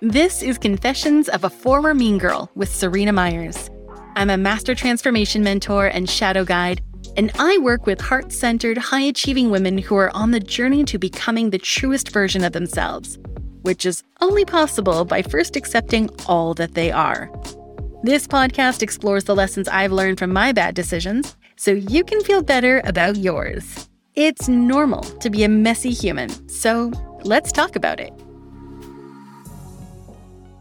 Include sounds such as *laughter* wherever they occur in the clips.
This is Confessions of a Former Mean Girl with Serena Myers. I'm a master transformation mentor and shadow guide, and I work with heart centered, high achieving women who are on the journey to becoming the truest version of themselves, which is only possible by first accepting all that they are. This podcast explores the lessons I've learned from my bad decisions so you can feel better about yours. It's normal to be a messy human, so let's talk about it.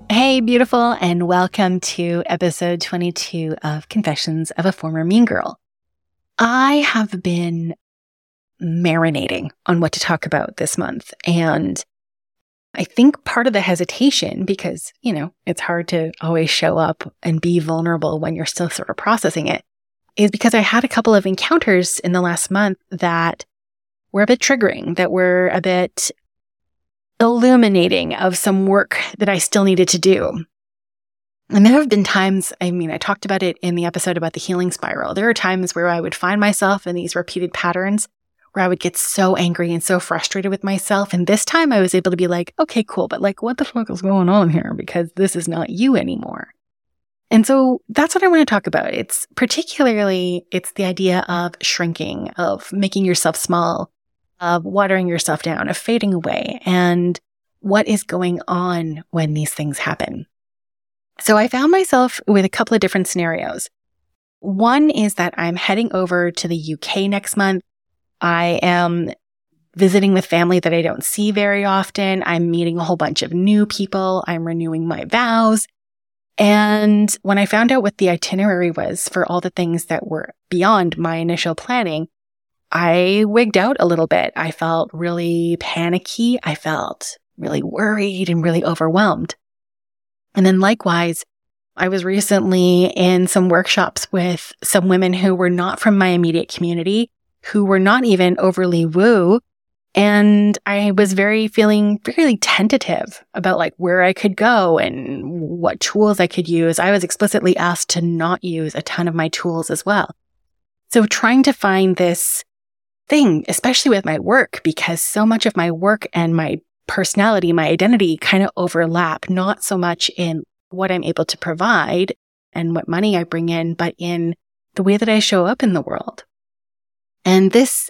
Hey, beautiful, and welcome to episode 22 of Confessions of a Former Mean Girl. I have been marinating on what to talk about this month. And I think part of the hesitation, because, you know, it's hard to always show up and be vulnerable when you're still sort of processing it, is because I had a couple of encounters in the last month that were a bit triggering, that were a bit illuminating of some work that I still needed to do. And there have been times, I mean, I talked about it in the episode about the healing spiral. There are times where I would find myself in these repeated patterns where I would get so angry and so frustrated with myself. And this time I was able to be like, okay, cool, but like, what the fuck is going on here? Because this is not you anymore. And so that's what I want to talk about. It's particularly, it's the idea of shrinking, of making yourself small, of watering yourself down, of fading away, and what is going on when these things happen. So I found myself with a couple of different scenarios. One is that I'm heading over to the UK next month. I am visiting with family that I don't see very often. I'm meeting a whole bunch of new people. I'm renewing my vows. And when I found out what the itinerary was for all the things that were beyond my initial planning, I wigged out a little bit. I felt really panicky. I felt really worried and really overwhelmed. And then likewise, I was recently in some workshops with some women who were not from my immediate community, who were not even overly woo. And I was very feeling really tentative about like where I could go and what tools I could use. I was explicitly asked to not use a ton of my tools as well. So trying to find this thing, especially with my work, because so much of my work and my personality, my identity kind of overlap, not so much in what I'm able to provide and what money I bring in, but in the way that I show up in the world. And this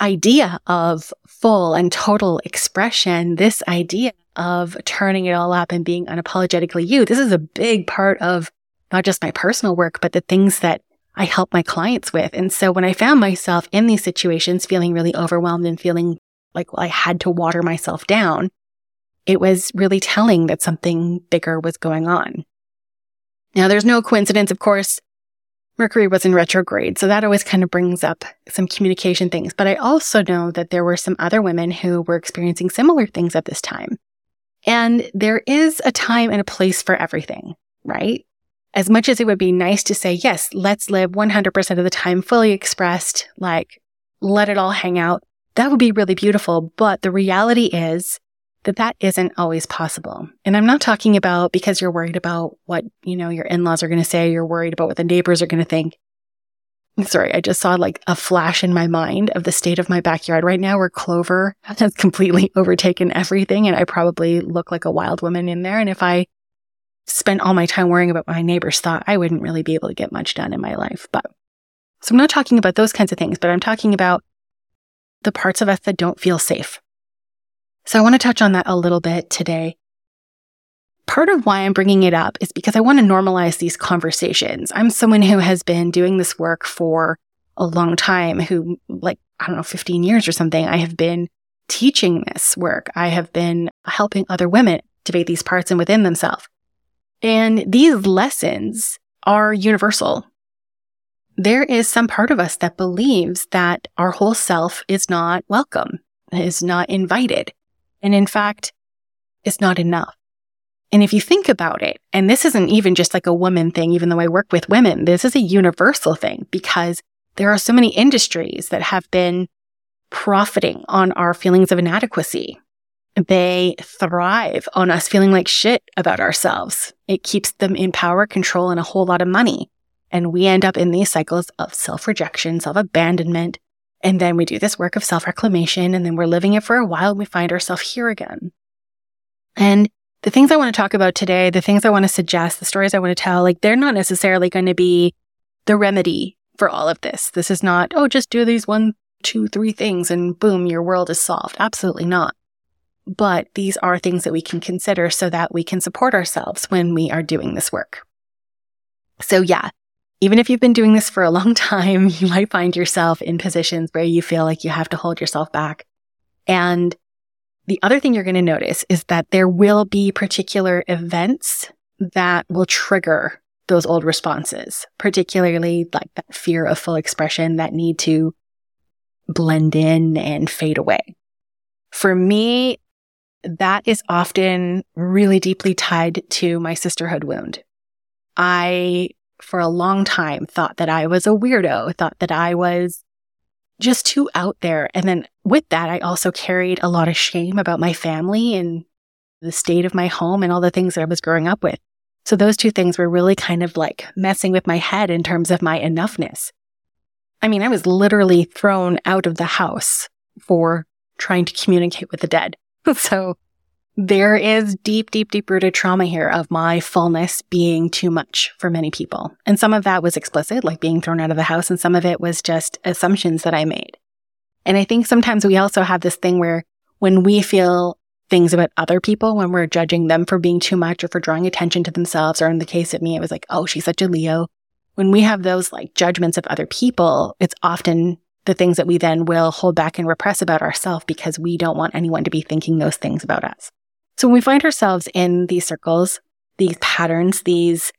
idea of full and total expression, this idea of turning it all up and being unapologetically you, this is a big part of not just my personal work, but the things that I help my clients with. And so when I found myself in these situations feeling really overwhelmed and feeling like I had to water myself down, it was really telling that something bigger was going on. Now, there's no coincidence, of course. Mercury was in retrograde, so that always kind of brings up some communication things. But I also know that there were some other women who were experiencing similar things at this time. And there is a time and a place for everything, right? As much as it would be nice to say, yes, let's live 100% of the time fully expressed, like let it all hang out that would be really beautiful. But the reality is that that isn't always possible. And I'm not talking about because you're worried about what, you know, your in-laws are going to say, you're worried about what the neighbors are going to think. Sorry, I just saw like a flash in my mind of the state of my backyard right now where clover *laughs* has completely overtaken everything. And I probably look like a wild woman in there. And if I spent all my time worrying about what my neighbors thought, I wouldn't really be able to get much done in my life. But so I'm not talking about those kinds of things, but I'm talking about the parts of us that don't feel safe. So I want to touch on that a little bit today. Part of why I'm bringing it up is because I want to normalize these conversations. I'm someone who has been doing this work for a long time, who, like, I don't know, 15 years or something, I have been teaching this work. I have been helping other women debate these parts and within themselves. And these lessons are universal there is some part of us that believes that our whole self is not welcome, is not invited. And in fact, it's not enough. And if you think about it, and this isn't even just like a woman thing, even though I work with women, this is a universal thing because there are so many industries that have been profiting on our feelings of inadequacy. They thrive on us feeling like shit about ourselves. It keeps them in power, control, and a whole lot of money. And we end up in these cycles of self rejection, self abandonment. And then we do this work of self reclamation and then we're living it for a while and we find ourselves here again. And the things I want to talk about today, the things I want to suggest, the stories I want to tell, like they're not necessarily going to be the remedy for all of this. This is not, oh, just do these one, two, three things and boom, your world is solved. Absolutely not. But these are things that we can consider so that we can support ourselves when we are doing this work. So yeah, even if you've been doing this for a long *laughs* time, you might find yourself in positions where you feel like you have to hold yourself back. And the other thing you're going to notice is that there will be particular events that will trigger those old responses, particularly like that fear of full expression that need to blend in and fade away. For me, that is often really deeply tied to my sisterhood wound. I, for a long time, thought that I was a weirdo, thought that I was just too out there. And then with that, I also carried a lot of shame about my family and the state of my home and all the things that I was growing up with. So those two things were really kind of like messing with my head in terms of my enoughness. I mean, I was literally thrown out of the house for trying to communicate with the dead. *laughs* so there is deep, deep, deep rooted trauma here of my fullness being too much for many people. And some of that was explicit, like being thrown out of the house, and some of it was just assumptions that I made. And I think sometimes we also have this thing where when we feel things about other people, when we're judging them for being too much or for drawing attention to themselves, or in the case of me, it was like, oh, she's such a Leo. When we have those like judgments of other people, it's often the things that we then will hold back and repress about ourselves because we don't want anyone to be thinking those things about us. So when we find ourselves in these circles, these patterns, these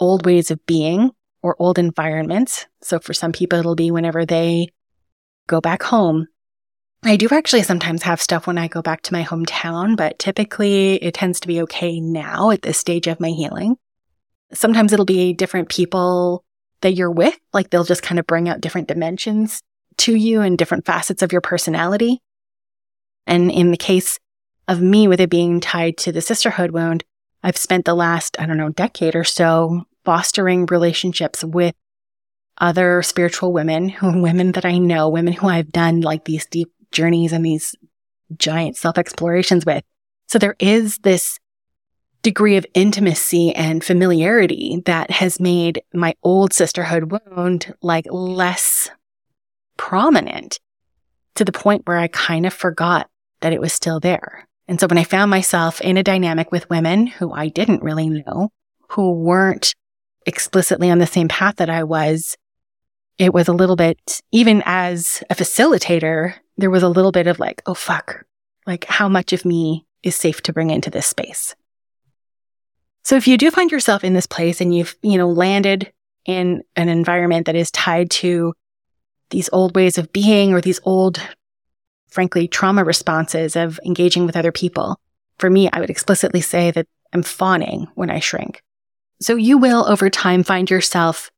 old ways of being or old environments. So for some people, it'll be whenever they go back home. I do actually sometimes have stuff when I go back to my hometown, but typically it tends to be okay now at this stage of my healing. Sometimes it'll be different people that you're with, like they'll just kind of bring out different dimensions to you and different facets of your personality. And in the case of me with it being tied to the sisterhood wound, I've spent the last, I don't know, decade or so fostering relationships with other spiritual women, *laughs* women that I know, women who I've done like these deep journeys and these giant self explorations with. So there is this degree of intimacy and familiarity that has made my old sisterhood wound like less prominent to the point where I kind of forgot that it was still there. And so when I found myself in a dynamic with women who I didn't really know, who weren't explicitly on the same path that I was, it was a little bit, even as a facilitator, there was a little bit of like, oh, fuck, like how much of me is safe to bring into this space? So if you do find yourself in this place and you've, you know, landed in an environment that is tied to these old ways of being or these old frankly, trauma responses of engaging with other people. For me, I would explicitly say that I'm fawning when I shrink. So you will over time find yourself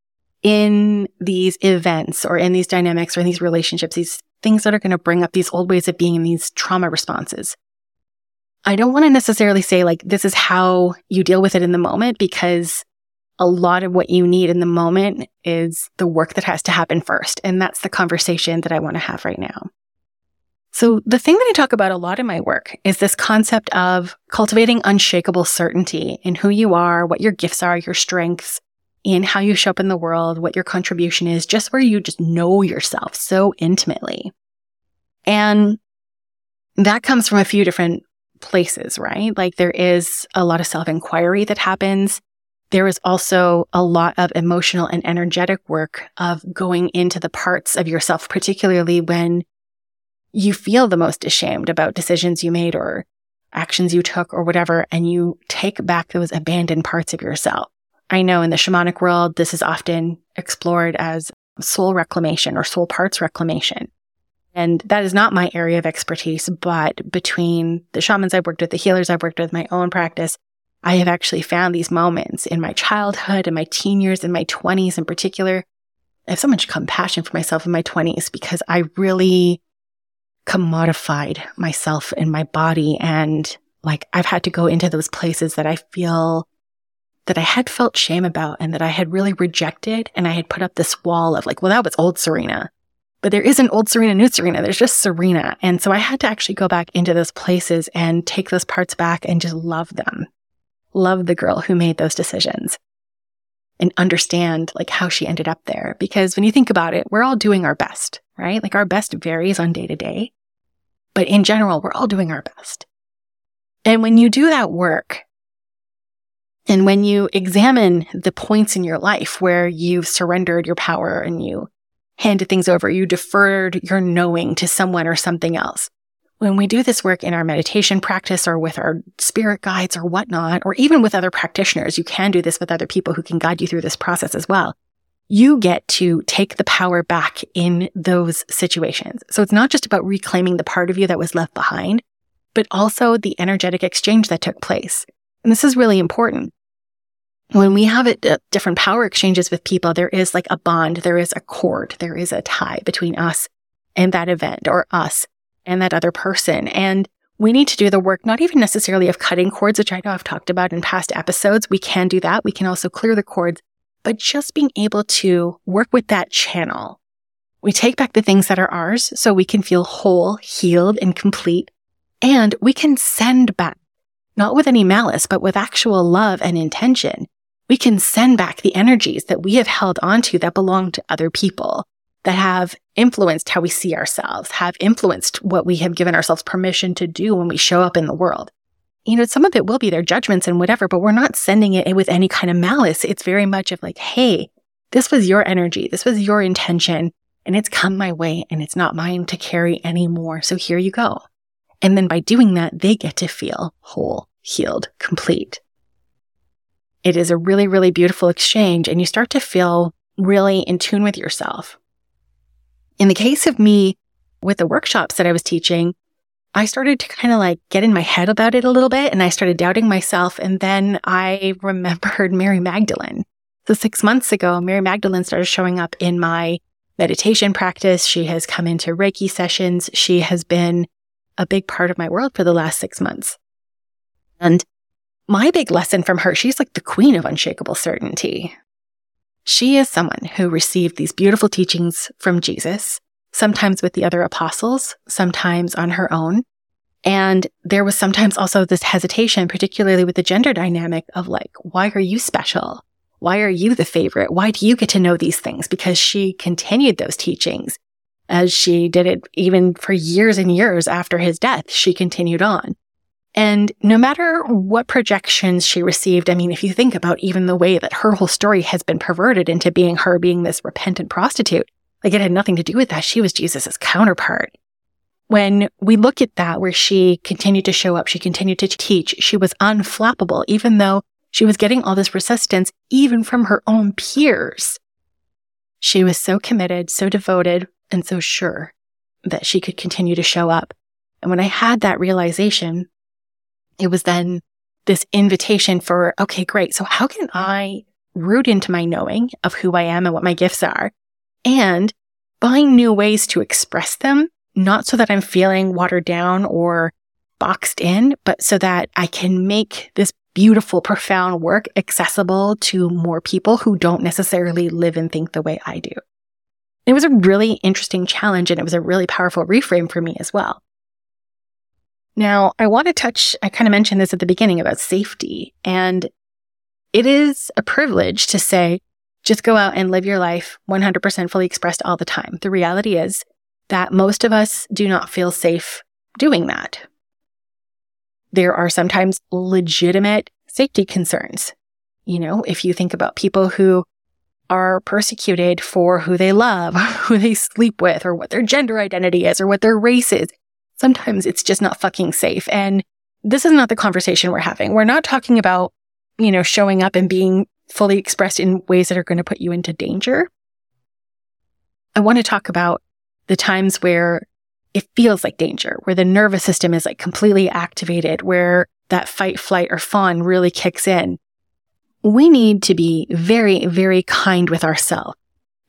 in these events or in these dynamics or in these relationships, these things that are going to bring up these old ways of being and these trauma responses. I don't want to necessarily say like this is how you deal with it in the moment because a lot of what you need in the moment is the work that has to happen first. And that's the conversation that I want to have right now. So the thing that I talk about a lot in my work is this concept of cultivating unshakable certainty in who you are, what your gifts are, your strengths, in how you show up in the world, what your contribution is, just where you just know yourself so intimately. And that comes from a few different places, right? Like there is a lot of self inquiry that happens. There is also a lot of emotional and energetic work of going into the parts of yourself, particularly when you feel the most ashamed about decisions you made or actions you took or whatever, and you take back those abandoned parts of yourself. I know in the shamanic world, this is often explored as soul reclamation or soul parts reclamation. And that is not my area of expertise, but between the shamans I've worked with, the healers I've worked with, my own practice, I have actually found these moments in my childhood and my teen years and my 20s in particular. I have so much compassion for myself in my 20s because I really commodified myself and my body. And like I've had to go into those places that I feel that I had felt shame about and that I had really rejected. And I had put up this wall of like, well, that was old Serena. but there isn't old Serena, new Serena. There's just Serena. And so I had to actually go back into those places and take those parts back and just love them. Love the girl who made those decisions and understand like how she ended up there. Because when you think about it, we're all doing our best, right? Like our best varies on day to day. But in general, we're all doing our best. And when you do that work, and when you examine the points in your life where you've surrendered your power and you handed things over, you deferred your knowing to someone or something else. When we do this work in our meditation practice or with our spirit guides or whatnot, or even with other practitioners, you can do this with other people who can guide you through this process as well. You get to take the power back in those situations. So it's not just about reclaiming the part of you that was left behind, but also the energetic exchange that took place. And this is really important when we have it, uh, different power exchanges with people, there is like a bond, there is a cord, there is a tie between us and that event or us and that other person. And we need to do the work, not even necessarily of cutting cords, which I know I've talked about in past episodes. We can do that. We can also clear the cords, but just being able to work with that channel. We take back the things that are ours so we can feel whole, healed, and complete. And we can send back, not with any malice, but with actual love and intention we can send back the energies that we have held onto that belong to other people, that have influenced how we see ourselves, have influenced what we have given ourselves permission to do when we show up in the world. You know, some of it will be their judgments and whatever, but we're not sending it with any kind of malice. It's very much of like, hey, this was your energy. This was your intention and it's come my way and it's not mine to carry anymore. So here you go. And then by doing that, they get to feel whole, healed, complete. It is a really, really beautiful exchange and you start to feel really in tune with yourself. In the case of me with the workshops that I was teaching, I started to kind of like get in my head about it a little bit and I started doubting myself. And then I *laughs* remembered Mary Magdalene. So six months ago, Mary Magdalene started showing up in my meditation practice. She has come into Reiki sessions. She has been a big part of my world for the last six months. And my big lesson from her, she's like the queen of unshakable certainty. She is someone who received these beautiful teachings from Jesus, sometimes with the other apostles, sometimes on her own. And there was sometimes also this hesitation, particularly with the gender dynamic of like, why are you special? Why are you the favorite? Why do you get to know these things? Because she continued those teachings as she did it even for years and years after his death. She continued on. And no matter what projections she received, I mean, if you think about even the way that her whole story has been perverted into being her being this repentant prostitute, like it had nothing to do with that. She was Jesus's counterpart. When we look at that, where she continued to show up, she continued to teach, she was unflappable, even though she was getting all this resistance, even from her own peers. She was so committed, so devoted, and so sure that she could continue to show up. And when I had that realization, it was then this invitation for, okay, great. So how can I root into my knowing of who I am and what my gifts are and find new ways to express them, not so that I'm feeling watered down or boxed in, but so that I can make this beautiful, profound work accessible to more people who don't necessarily live and think the way I do. It was a really interesting challenge and it was a really powerful reframe for me as well. Now, I want to touch, I kind of mentioned this at the beginning about safety. And it is a privilege to say, just go out and live your life 100% fully expressed all the time. The reality is that most of us do not feel safe doing that. There are sometimes legitimate safety concerns. You know, if you think about people who are persecuted for who they love, *laughs* who they sleep with, or what their gender identity is, or what their race is, sometimes it's just not fucking safe. And this is not the conversation we're having. We're not talking about, you know, showing up and being fully expressed in ways that are going to put you into danger. I want to talk about the times where it feels like danger, where the nervous system is like completely activated, where that fight, flight, or fawn really kicks in. We need to be very, very kind with ourselves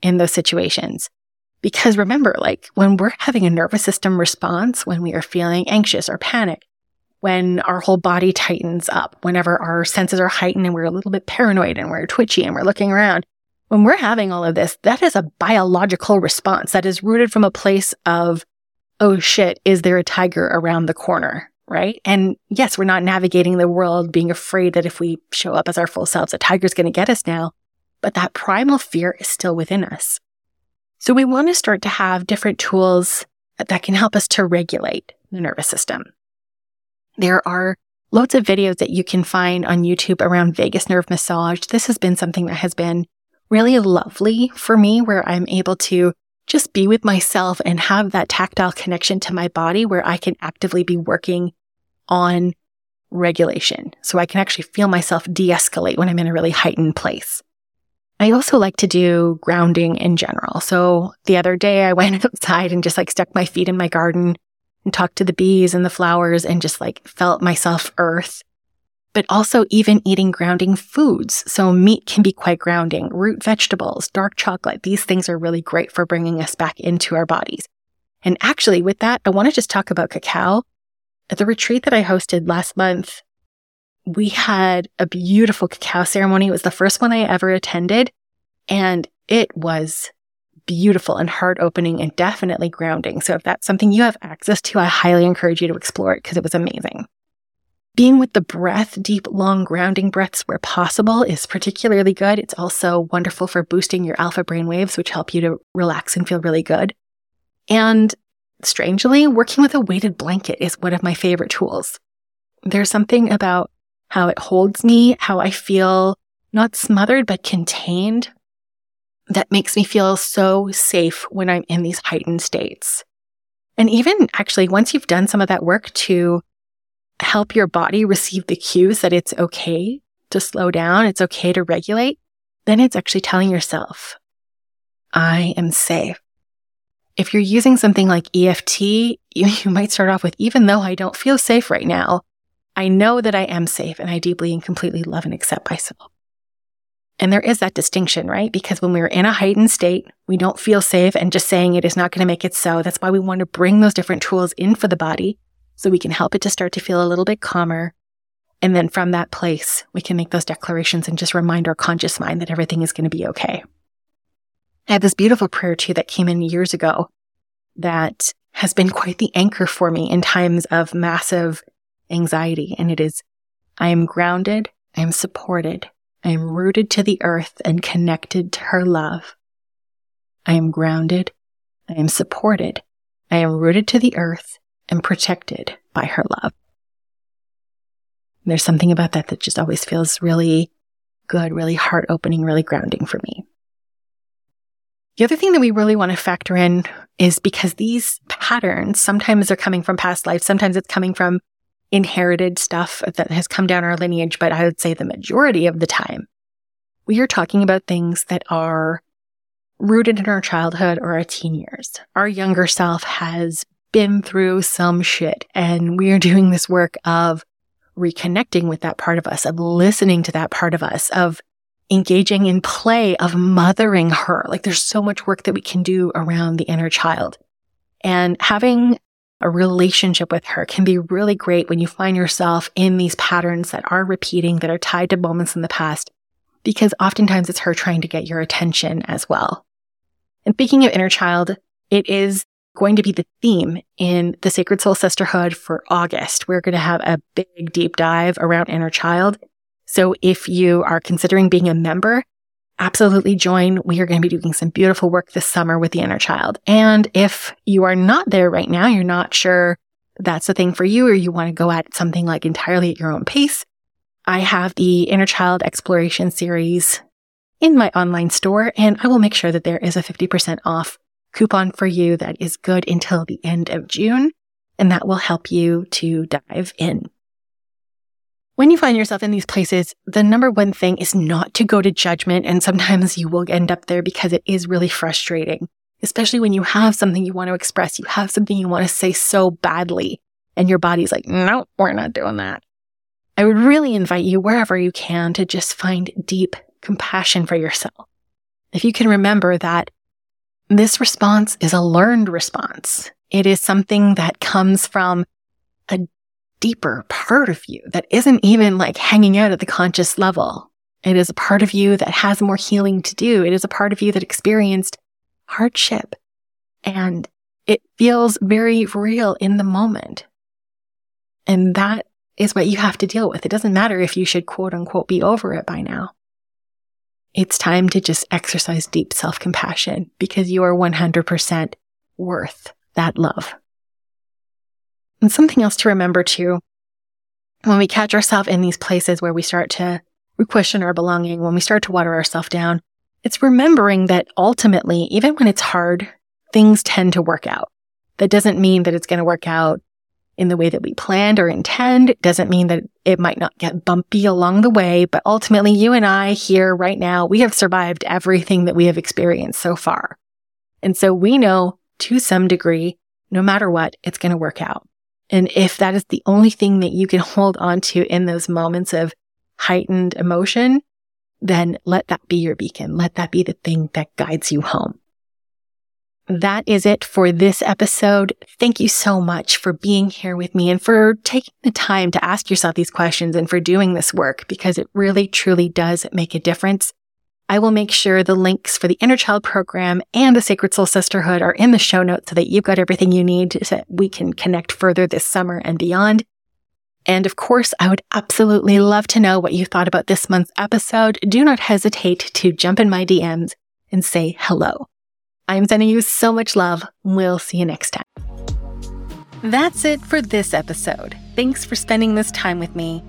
in those situations. Because remember, like when we're having a nervous system response, when we are feeling anxious or panic, when our whole body tightens up, whenever our senses are heightened and we're a little bit paranoid and we're twitchy and we're looking around, when we're having all of this, that is a biological response that is rooted from a place of, oh shit, is there a tiger around the corner? Right. And yes, we're not navigating the world being afraid that if we show up as our full selves, a tiger's going to get us now. But that primal fear is still within us. So we want to start to have different tools that can help us to regulate the nervous system. There are loads of videos that you can find on YouTube around vagus nerve massage. This has been something that has been really lovely for me where I'm able to just be with myself and have that tactile connection to my body where I can actively be working on regulation. So I can actually feel myself de escalate when I'm in a really heightened place. I also like to do grounding in general. So the other day I *laughs* went outside and just like stuck my feet in my garden and talked to the bees and the flowers and just like felt myself earth. But also even eating grounding foods. So meat can be quite grounding. Root vegetables, dark chocolate. These things are really great for bringing us back into our bodies. And actually with that, I want to just talk about cacao. At the retreat that I hosted last month, we had a beautiful cacao ceremony. It was the first one I ever attended and it was beautiful and heart opening and definitely grounding. So if that's something you have access to, I highly encourage you to explore it because it was amazing. Being with the breath, deep, long grounding breaths where possible is particularly good. It's also wonderful for boosting your alpha brain waves, which help you to relax and feel really good. And strangely, working with a weighted blanket is one of my favorite tools. There's something about how it holds me, how I feel not smothered, but contained that makes me feel so safe when I'm in these heightened states. And even actually, once you've done some of that work to help your body receive the cues that it's okay to slow down, it's okay to regulate, then it's actually telling yourself, I am safe. If you're using something like EFT, you, *laughs* you might start off with, even though I don't feel safe right now, I know that I am safe and I deeply and completely love and accept myself. And there is that distinction, right? Because when we're in a heightened state, we don't feel safe and just saying it is not going to make it so. That's why we want to bring those different tools in for the body so we can help it to start to feel a little bit calmer. And then from that place, we can make those declarations and just remind our conscious mind that everything is going to be okay. I had this beautiful prayer too that came in years ago that has been quite the anchor for me in times of massive anxiety. And it is, I am grounded. I am supported. I am rooted to the earth and connected to her love. I am grounded. I am supported. I am rooted to the earth and protected by her love. There's something about that that just always feels really good, really heart opening, really grounding for me. The other thing that we really want to factor in is because these patterns, sometimes they're coming from past life, sometimes it's coming from inherited stuff that has come down our lineage, but I would say the majority of the time, we are talking about things that are rooted in our childhood or our teen years. Our younger self has been through some shit and we are doing this work of reconnecting with that part of us, of listening to that part of us, of engaging in play, of mothering her. Like there's so much work that we can do around the inner child. And having a relationship with her can be really great when you find yourself in these patterns that are repeating, that are tied to moments in the past, because oftentimes it's her trying to get your attention as well. And speaking of inner child, it is going to be the theme in the Sacred Soul Sisterhood for August. We're going to have a big deep dive around inner child. So if you are considering being a member, absolutely join. We are going to be doing some beautiful work this summer with the inner child. And if you are not there right now, you're not sure that's the thing for you, or you want to go at something like entirely at your own pace, I have the inner child exploration series in my online store, and I will make sure that there is a 50% off coupon for you that is good until the end of June. And that will help you to dive in. When you find yourself in these places, the number one thing is not to go to judgment. And sometimes *laughs* you will end up there because it is really frustrating, especially when you have something you want to express. You have something you want to say so badly and your body's like, no, we're not doing that. I would really invite you wherever you can to just find deep compassion for yourself. If you can remember that this response is a learned response. It is something that comes from a deeper part of you that isn't even like hanging out at the conscious level. It is a part of you that has more healing to do. It is a part of you that experienced hardship and it feels very real in the moment. And that is what you have to deal with. It doesn't matter if you should quote unquote be over it by now. It's time to just exercise deep self compassion because you are 100% worth that love. And something else to remember too, when we catch ourselves in these places where we start to question our belonging, when we start to water ourselves down, it's remembering that ultimately, even when it's hard, things tend to work out. That doesn't mean that it's going to work out in the way that we planned or intend. It doesn't mean that it might not get bumpy along the way, but ultimately you and I here right now, we have survived everything that we have experienced so far. And so we know to some degree, no matter what, it's going to work out. And if that is the only thing that you can *laughs* hold on to in those moments of heightened emotion, then let that be your beacon. Let that be the thing that guides you home. That is it for this episode. Thank you so much for being here with me and for taking the time to ask yourself these questions and for doing this work because it really truly does make a difference. I will make sure the links for the Inner Child program and the Sacred Soul Sisterhood are in the show notes so that you've got everything you need so that we can connect further this summer and beyond. And of course, I would absolutely love to know what you thought about this month's episode. Do not hesitate to jump in my DMs and say hello. I'm sending you so much love. We'll see you next time. That's it for this episode. Thanks for spending this time with me.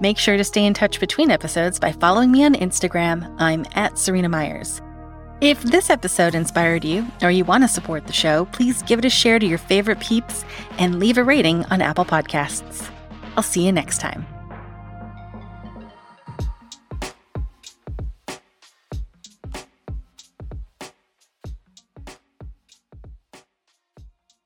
Make sure to stay in touch between episodes by following me on Instagram. I'm at Serena Myers. If this episode inspired you or you want to support the show, please give it a share to your favorite peeps and leave a rating on Apple Podcasts. I'll see you next time.